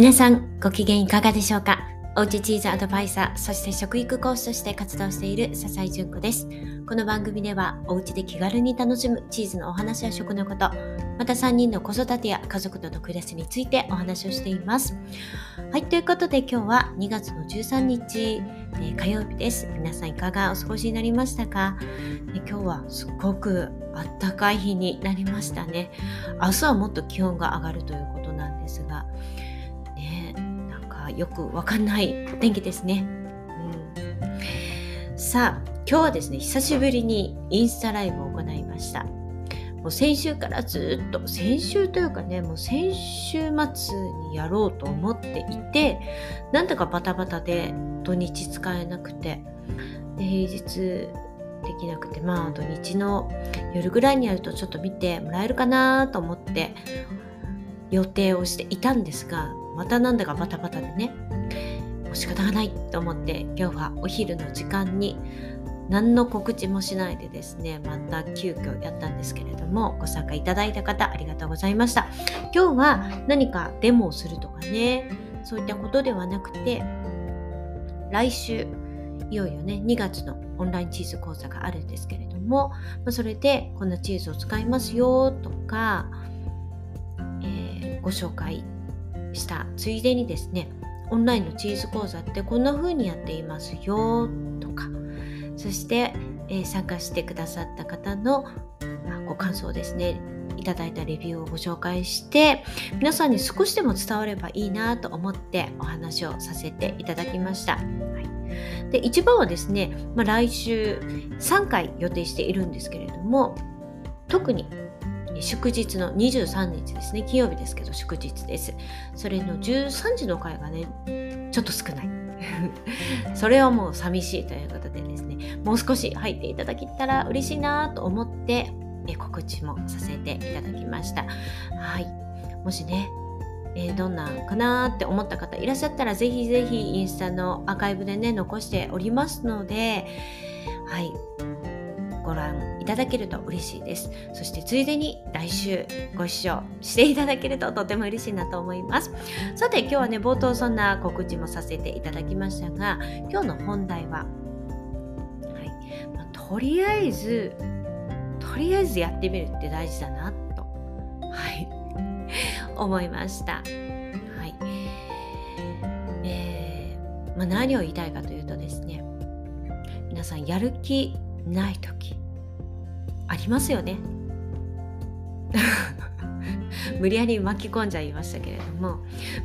皆さんご機嫌いかがでしょうか？おうちチーズアドバイザー、そして食育講師として活動している笹井純子です。この番組ではおうちで気軽に楽しむチーズのお話や食のこと、また3人の子育てや家族との暮らしについてお話をしています。はい、ということで今日は2月の13日、えー、火曜日です。皆さんいかがお過ごしになりましたか、え今日はすっごくあったかい日になりましたね。明日はもっと気温が上がるということ、よくわかんない天気ですね。うん、さあ、今日はですね、久しぶりにインスタライブを行いました。もう先週からずっと、先週というかね、もう先週末にやろうと思っていて、なんとかバタバタで土日使えなくて、で平日できなくて、まあ土日の夜ぐらいにやるとちょっと見てもらえるかなと思って予定をしていたんですが、またなんだかバタバタでねもう仕方がないと思って今日はお昼の時間に何の告知もしないでですねまた急遽やったんですけれどもご参加いただいた方ありがとうございました。今日は何かデモをするとかねそういったことではなくて来週いよいよね2月のオンラインチーズ講座があるんですけれども、まそれでこんなチーズを使いますよとか、えー、ご紹介した。ついでにですねオンラインのチーズ講座ってこんな風にやっていますよとか。そして、えー、参加してくださった方の、ま、ご感想ですねいただいたレビューをご紹介して皆さんに少しでも伝わればいいなと思ってお話をさせていただきました。はい、で一番はですね、まあ、来週3回予定しているんですけれども特に祝日の23日ですね。金曜日ですけど祝日です。それの13時の回がねちょっと少ない。それはもう寂しいということでですね。もう少し入っていただけたら嬉しいなと思って告知もさせていただきました。はい。もしねえー、どんなんかなって思った方いらっしゃったらぜひぜひインスタのアーカイブでね残しておりますのではい。ご覧いただけると嬉しいです。そしてついでに来週ご視聴していただけるととても嬉しいなと思います。さて今日はね冒頭そんな告知もさせていただきましたが今日の本題は、はいまあ、とりあえずとりあえずやってみるって大事だなと、はい、思いました。はいえーまあ、何を言いたいかというとですね皆さんやる気ない時ありますよね。無理やり巻き込んじゃいましたけれども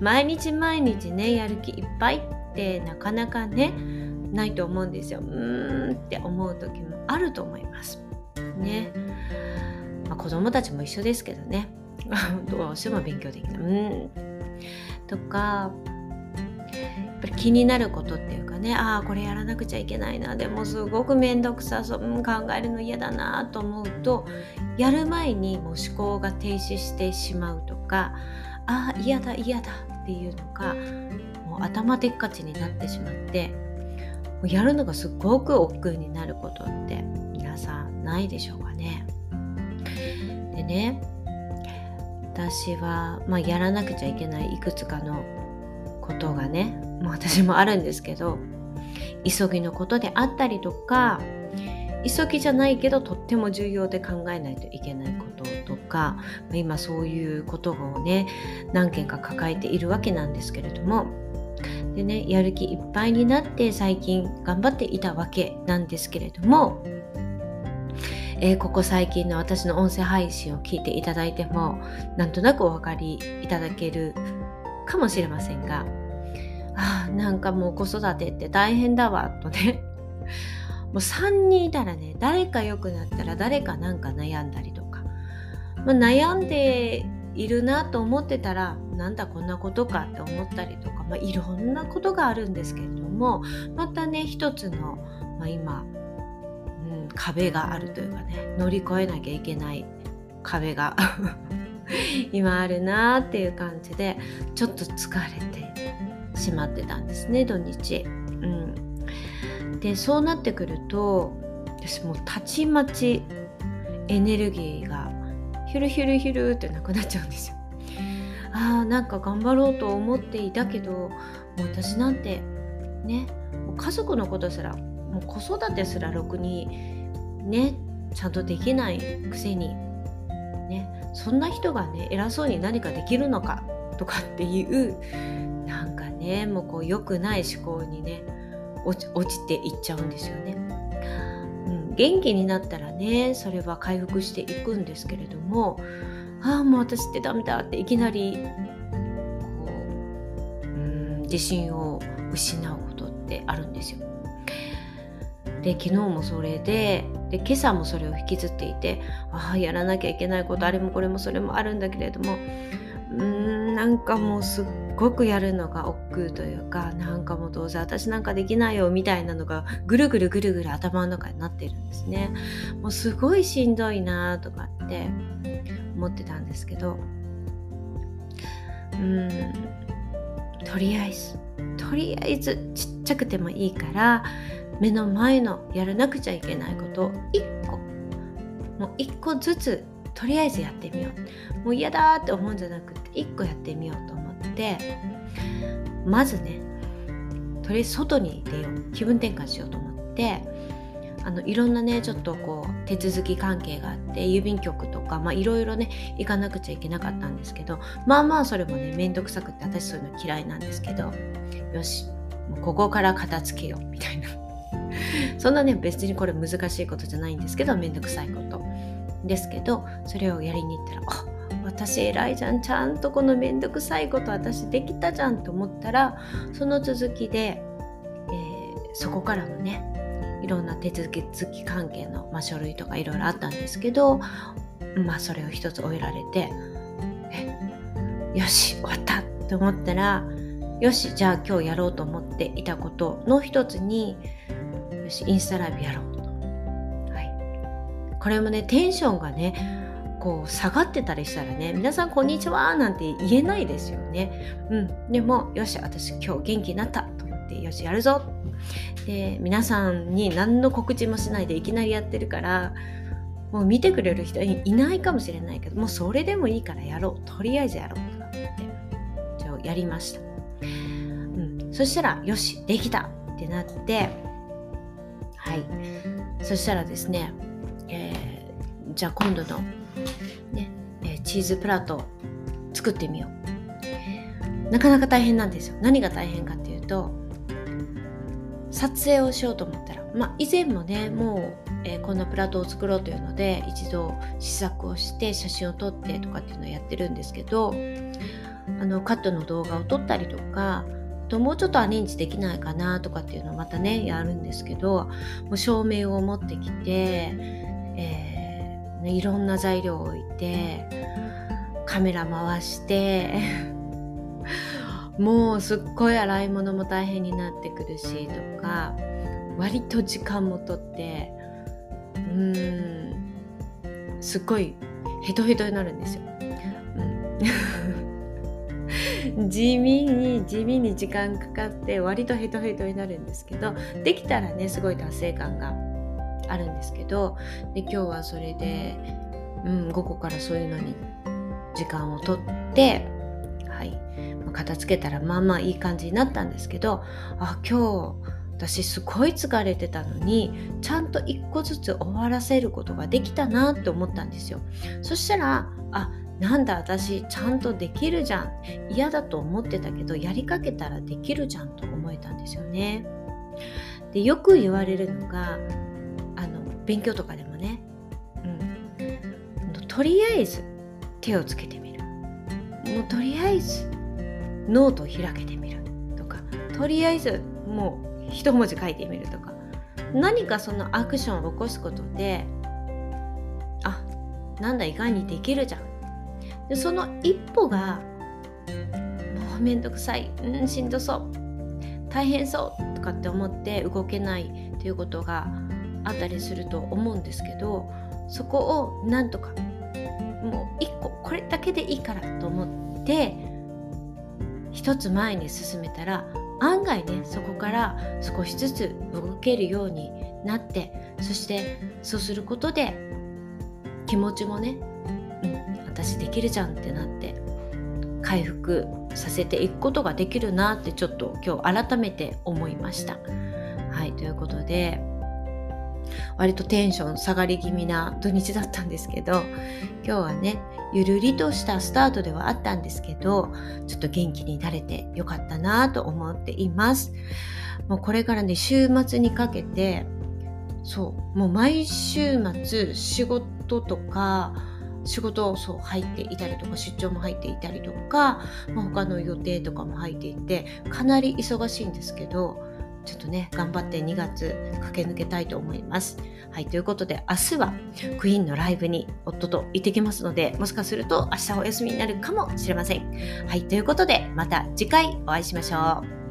毎日毎日ねやる気いっぱいってなかなかねないと思うんですよ。うーんって思う時もあると思います。ね、まあ、子供たちも一緒ですけどね。どうしても勉強できない。うん。とかやっぱり気になることっていうかねああこれやらなくちゃいけないなでもすごく面倒くさそう、考えるの嫌だなと思うとやる前にもう思考が停止してしまうとかああ嫌だ嫌だっていうのがもう頭でっかちになってしまってもうやるのがすごく億劫になることって皆さんないでしょうかね。でね私は、まあ、やらなくちゃいけないいくつかのことがねまあ、私もあるんですけど急ぎのことであったりとか急ぎじゃないけどとっても重要で考えないといけないこととか今そういうことをね何件か抱えているわけなんですけれどもでねやる気いっぱいになって最近頑張っていたわけなんですけれども、えー、ここ最近の私の音声配信を聞いていただいてもなんとなくお分かりいただけるかもしれませんがあなんかもう子育てって大変だわとね。もう3人いたらね誰か良くなったら誰かなんか悩んだりとか、まあ、悩んでいるなと思ってたらなんだこんなことかって思ったりとか、まあ、いろんなことがあるんですけれどもまたね一つの、まあ、今、うん、壁があるというかね乗り越えなきゃいけない壁が 今あるなっていう感じでちょっと疲れてしまってたんですね土日。うん、でそうなってくると私もうたちまちエネルギーがヒュルヒュルヒュルってなくなっちゃうんですよ。ああなんか頑張ろうと思っていたけどもう私なんてね家族のことすらもう子育てすらろくにねちゃんとできないくせにねそんな人がね偉そうに何かできるのかとかっていうねもうこう良くない思考にね落ちていっちゃうんですよね。うん、元気になったらねそれは回復していくんですけれどもああもう私ってダメだっていきなりこううん自信を失うことってあるんですよ。で昨日もそれでで今朝もそれを引きずっていてああやらなきゃいけないことあれもこれもそれもあるんだけれどもうーんなんかもうすっごくやるのが億劫というかなんかもうどうせ私なんかできないよみたいなのがぐるぐるぐるぐる頭の中になってるんですね。もうすごいしんどいなとかって思ってたんですけどうんとりあえずとりあえずちっちゃくてもいいから目の前のやらなくちゃいけないことを1個もう1個ずつとりあえずやってみよう。もう嫌だって思うんじゃなくて1個やってみようと。ってまずねとりあえず外に出よう気分転換しようと思ってあのいろんなねちょっとこう手続き関係があって郵便局とかまあいろいろね行かなくちゃいけなかったんですけどまあまあそれもねめんどくさくって私そういうの嫌いなんですけどよしもうここから片付けようみたいな。そんなね別にこれ難しいことじゃないんですけどめんどくさいことですけどそれをやりに行ったらあ私偉いじゃんちゃんとこのめんどくさいこと私できたじゃんと思ったらその続きで、えー、そこからのねいろんな手続き関係の、まあ、書類とかいろいろあったんですけどまあそれを一つ終えられてえよし終わったって思ったらよしじゃあ今日やろうと思っていたことの一つによしインスタライブやろうと、はい、これもねテンションがねこう下がってたりしたらね皆さんこんにちはなんて言えないですよね。うん。でもよし私今日元気になったと思ってよしやるぞ。で皆さんに何の告知もしないでいきなりやってるからもう見てくれる人いないかもしれないけどもうそれでもいいからやろう。とりあえずやろうとかってじゃあやりました、うん、そしたらよしできたってなってはい。そしたらですね、えー、じゃあ今度の、ねえ、チーズプラート作ってみよう。なかなか大変なんですよ。何が大変かっていうと撮影をしようと思ったら、まあ、以前もねもう、えー、こんなプラートを作ろうというので一度試作をして写真を撮ってとかっていうのをやってるんですけどあのカットの動画を撮ったりとかともうちょっとアレンジできないかなとかっていうのをまたねやるんですけどもう照明を持ってきて、えー、ね、いろんな材料を置いてカメラ回して もうすっごい洗い物も大変になってくるしとか割と時間もとってうんすっごいヘトヘトになるんですよ。うん、地味に地味に時間かかって割とヘトヘトになるんですけどできたらねすごい達成感があるんですけどで今日はそれで、うん、午後からそういうのに時間をとってはい。片付けたらまあまあいい感じになったんですけどあ今日私すごい疲れてたのにちゃんと一個ずつ終わらせることができたなって思ったんですよ。そしたらあなんだ私ちゃんとできるじゃん。嫌だと思ってたけどやりかけたらできるじゃんと思えたんですよね。でよく言われるのが勉強とかでもね、うん、とりあえず手をつけてみる。もうとりあえずノートを開けてみるとか。とりあえずもう一文字書いてみるとか。何かそのアクションを起こすことであなんだ意外にできるじゃん。でその一歩がもうめんどくさい。うんしんどそう。大変そう。とかって思って動けないっていうことがあったりすると思うんですけどそこをなんとかもう一個これだけでいいからと思って一つ前に進めたら案外ねそこから少しずつ動けるようになってそしてそうすることで気持ちもね、うん、私できるじゃんってなって回復させていくことができるなってちょっと今日改めて思いました。はいということで割とテンション下がり気味な土日だったんですけど今日はねゆるりとしたスタートではあったんですけどちょっと元気になれてよかったなと思っています。もうこれからね週末にかけてそうもう毎週末仕事とか仕事をそう入っていたりとか出張も入っていたりとか、まあ、他の予定とかも入っていてかなり忙しいんですけどちょっとね頑張って2月駆け抜けたいと思います。はいということで明日はクイーンのライブに夫と行ってきますのでもしかすると明日お休みになるかもしれません。はいということでまた次回お会いしましょう。